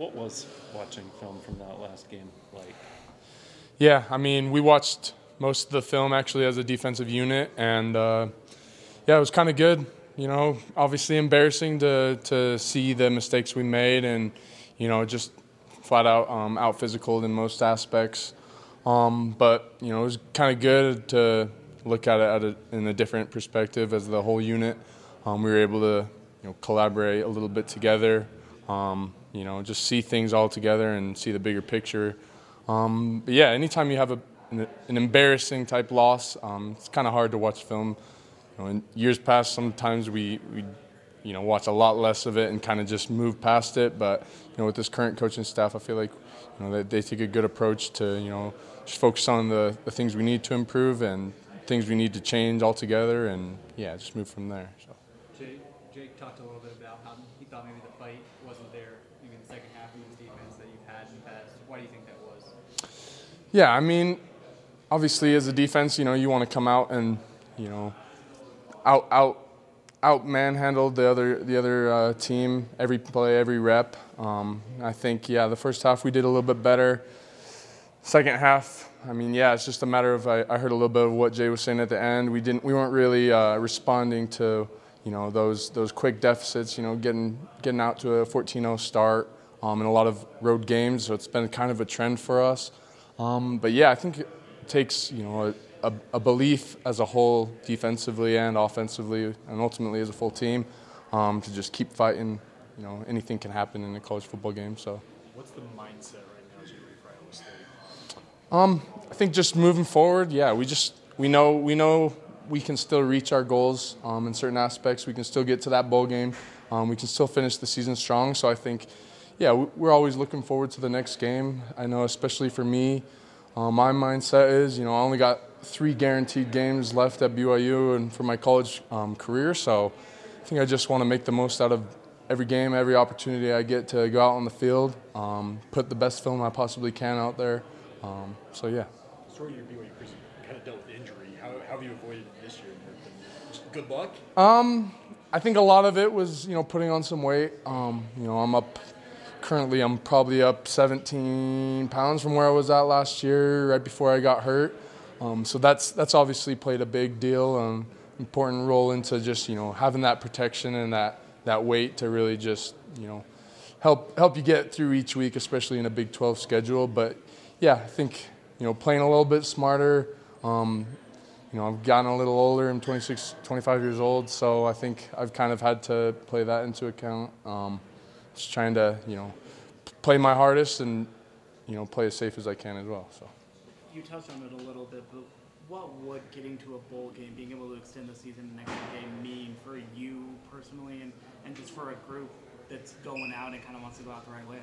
what was watching film from that last game like? Yeah, I mean, we watched most of the film actually as a defensive unit, and uh, yeah, it was kind of good. You know, obviously embarrassing to to see the mistakes we made, and you know, just flat out um, out physical in most aspects. Um, but you know, it was kind of good to look at it at a, in a different perspective as the whole unit. Um, we were able to you know collaborate a little bit together. Um, you know, just see things all together and see the bigger picture. Um, but yeah, anytime you have a, an, an embarrassing type loss, um, it's kind of hard to watch film. You know, in years past, sometimes we, we you know watch a lot less of it and kind of just move past it. But you know, with this current coaching staff, I feel like you know they, they take a good approach to you know just focus on the, the things we need to improve and things we need to change altogether, and yeah, just move from there. So. Jake, Jake talked a little bit about how he thought maybe the fight wasn't there maybe in the second half of this defense that you've had in the past. Why do you think that was? Yeah, I mean, obviously as a defense, you know, you want to come out and you know out out out manhandle the other the other uh, team every play, every rep. Um, I think yeah, the first half we did a little bit better. Second half, I mean, yeah, it's just a matter of I, I heard a little bit of what Jay was saying at the end. We didn't we weren't really uh, responding to you know those those quick deficits. You know, getting getting out to a 14-0 start um, in a lot of road games. So it's been kind of a trend for us. Um, but yeah, I think it takes you know a, a, a, belief as a whole, defensively and offensively, and ultimately as a full team, um, to just keep fighting. You know, anything can happen in a college football game. So. What's the mindset right now as you for Iowa State? Um, I think just moving forward, yeah, we just we know we know we can still reach our goals um, in certain aspects. We can still get to that bowl game. Um, we can still finish the season strong. So I think yeah, we're always looking forward to the next game. I know, especially for me, uh, my mindset is, you know, I only got three guaranteed games left at BYU and for my college um, career. So I think I just want to make the most out of every game, every opportunity I get to go out on the field, um, put the best film I possibly can out there. Um, so yeah. Sort of your BYU career kind of dealt with injury. How, how have you avoided it this year? Just good luck. Um, I think a lot of it was, you know, putting on some weight. Um, you know, I'm up currently I'm probably up 17 pounds from where I was at last year, right before I got hurt. Um, so that's that's obviously played a big deal, um, important role into just you know having that protection and that that weight to really just you know help help you get through each week, especially in a Big 12 schedule. But yeah, I think you know playing a little bit smarter. Um, you know, I've gotten a little older. I'm 26, 25 years old, so I think I've kind of had to play that into account. Um, just trying to you know play my hardest and you know play as safe as I can as well. So you touched on it a little bit, but what would getting to a bowl game, being able to extend the season the next game, mean for you personally, and, and just for a group that's going out and kind of wants to go out the right way?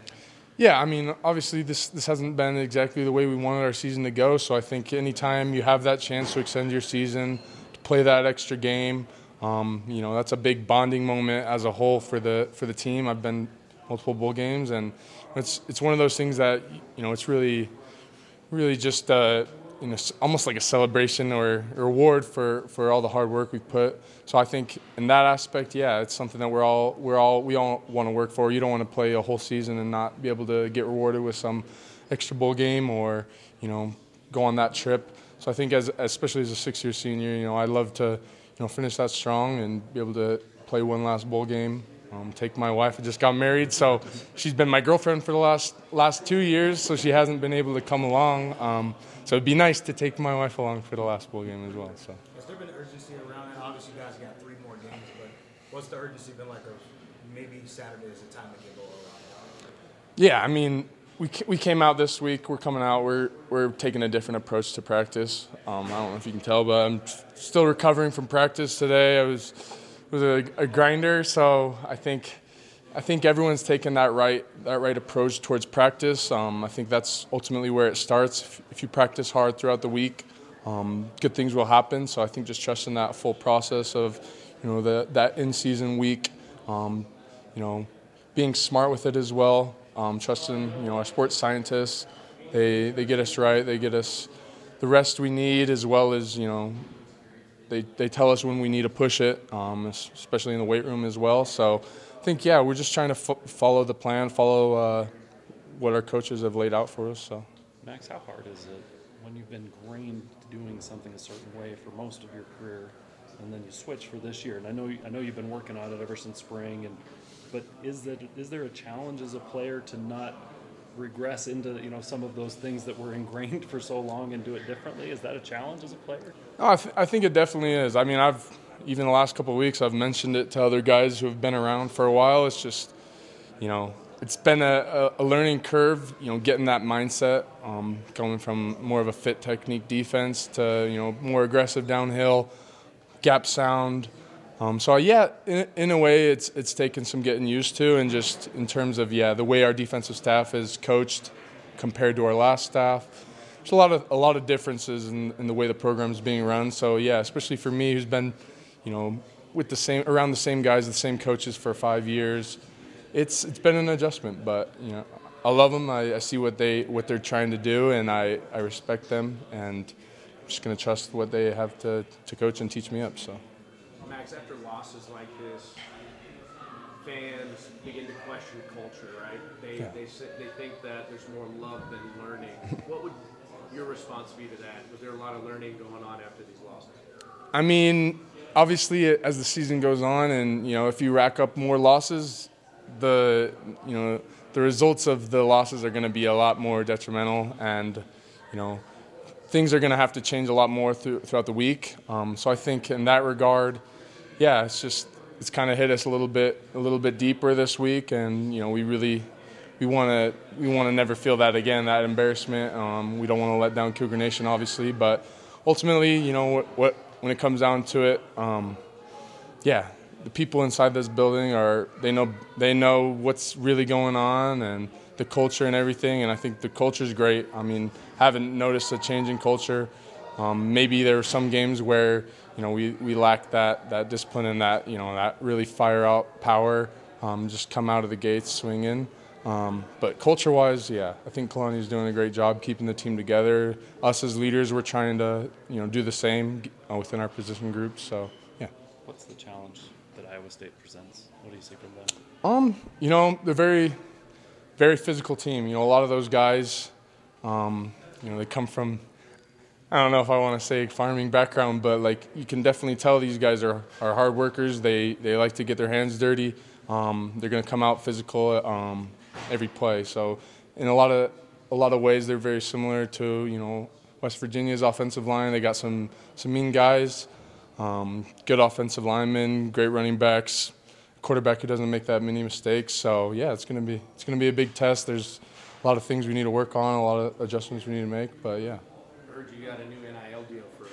Yeah, I mean, obviously this this hasn't been exactly the way we wanted our season to go. So I think anytime you have that chance to extend your season, to play that extra game, um, you know, that's a big bonding moment as a whole for the for the team. I've been multiple bowl games, and it's it's one of those things that you know it's really, really just uh, you know almost like a celebration or a reward for for all the hard work we've put. So I think in that aspect, yeah, it's something that we're all we're all we all want to work for. You don't want to play a whole season and not be able to get rewarded with some extra bowl game or you know go on that trip. So I think as especially as a six-year senior, you know, I love to you know finish that strong and be able to play one last bowl game um, take my wife. I just got married, so she's been my girlfriend for the last last two years. So she hasn't been able to come along. Um, so it'd be nice to take my wife along for the last bowl game as well. So. Has there been urgency around it? Obviously, you guys got three more games, but what's the urgency been like? Of maybe Saturday is the time to get going. Yeah, I mean, we, we came out this week. We're coming out. We're we're taking a different approach to practice. Um, I don't know if you can tell, but I'm still recovering from practice today. I was was a, a, grinder. So I think I think everyone's taken that right that right approach towards practice. Um, I think that's ultimately where it starts. If, if you practice hard throughout the week, um, good things will happen. So I think just trusting that full process of you know the, that in season week, um, you know, being smart with it as well. Um, trusting you know our sports scientists, they they get us right. They get us the rest we need as well as you know they, they tell us when we need to push it, um, especially in the weight room as well. So I think, yeah, we're just trying to f- follow the plan, follow uh, what our coaches have laid out for us. So. Max, how hard is it when you've been grained doing something a certain way for most of your career, and then you switch for this year? And I know I know you've been working on it ever since spring, and but is that is there a challenge as a player to not regress into you know some of those things that were ingrained for so long and do it differently? Is that a challenge as a player? No, I, th- I think it definitely is. I mean, I've even the last couple of weeks I've mentioned it to other guys who have been around for a while. It's just you know it's been a, a, learning curve, you know, getting that mindset, um, going from more of a fit technique defense to you know more aggressive downhill, gap sound. Um, so yeah, in, in, a way, it's it's taken some getting used to, and just in terms of yeah, the way our defensive staff is coached compared to our last staff, there's a lot of a lot of differences in, in the way the program is being run. So yeah, especially for me, who's been, you know, with the same around the same guys, the same coaches for five years it's it's been an adjustment, but you know, I love them. I, I, see what they what they're trying to do, and I, I respect them, and I'm just to trust what they have to, to coach and teach me up. So. Max, after losses like this, fans begin to question culture, right? They yeah. they they think that there's more love than learning. what would your response be to that? Was there a lot of learning going on after these losses? I mean, obviously, as the season goes on, and you know, if you rack up more losses, the you know the results of the losses are going to be a lot more detrimental, and you know things are going to have to change a lot more through, throughout the week. Um, so I think in that regard, yeah, it's just it's kind of hit us a little bit a little bit deeper this week, and you know we really we want to we want to never feel that again, that embarrassment. Um, we don't want to let down Cougar Nation, obviously, but ultimately, you know what, what when it comes down to it, um, yeah, the people inside this building are they know they know what's really going on and the culture and everything and I think the culture is great. I mean, haven't noticed a change in culture. Um, maybe there are some games where you know we, we lack that that discipline and that you know that really fire out power, um, just come out of the gates swinging. Um, but culture wise, yeah, I think Kalani is doing a great job keeping the team together. Us as leaders, we're trying to you know do the same uh, within our position groups. So yeah. What's the challenge that Iowa State presents? What do you see from them? Um, you know, they're very, very physical team. You know, a lot of those guys, um, you know, they come from. I don't know if I want to say farming background, but like you can definitely tell these guys are, are hard workers. They they like to get their hands dirty. Um, they're going to come out physical um, every play. So in a lot of a lot of ways, they're very similar to you know West Virginia's offensive line. They got some some mean guys. Um, good offensive linemen, great running backs, quarterback who doesn't make that many mistakes. So yeah, it's gonna be it's gonna be a big test. There's a lot of things we need to work on, a lot of adjustments we need to make. But yeah. You got a new NIL deal for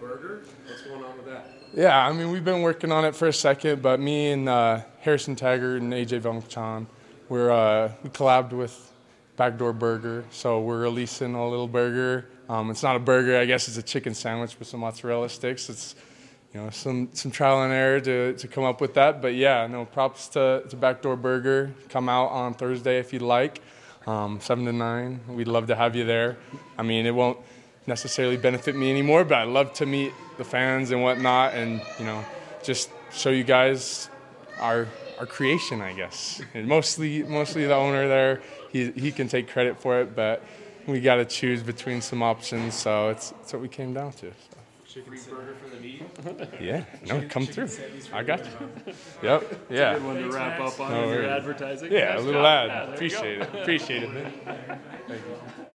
Burger. What's going on with that? Yeah, I mean we've been working on it for a second, but me and uh, Harrison Taggart and AJ Vongphachanh, we're uh, we collabed with Backdoor Burger, so we're releasing a little burger um, it's not a burger, I guess it's a chicken sandwich with some mozzarella sticks. It's you know some some trial and error to, to come up with that, but yeah, no props to, to Backdoor Burger. Come out on Thursday if you'd like, um, seven to nine. We'd love to have you there. I mean, it won't necessarily benefit me anymore, but I'd love to meet the fans and whatnot, and you know just show you guys our our creation, I guess. And mostly mostly the owner there, he he can take credit for it, but we got to choose between some options, so it's, it's what we came down to. So. Free burger for the meat. yeah, no, come through. I got you. Yep, yeah. Good one to wrap up on no, your advertising. Yeah, nice a little job. ad. Yeah, Appreciate it. Appreciate it, man. Thank you.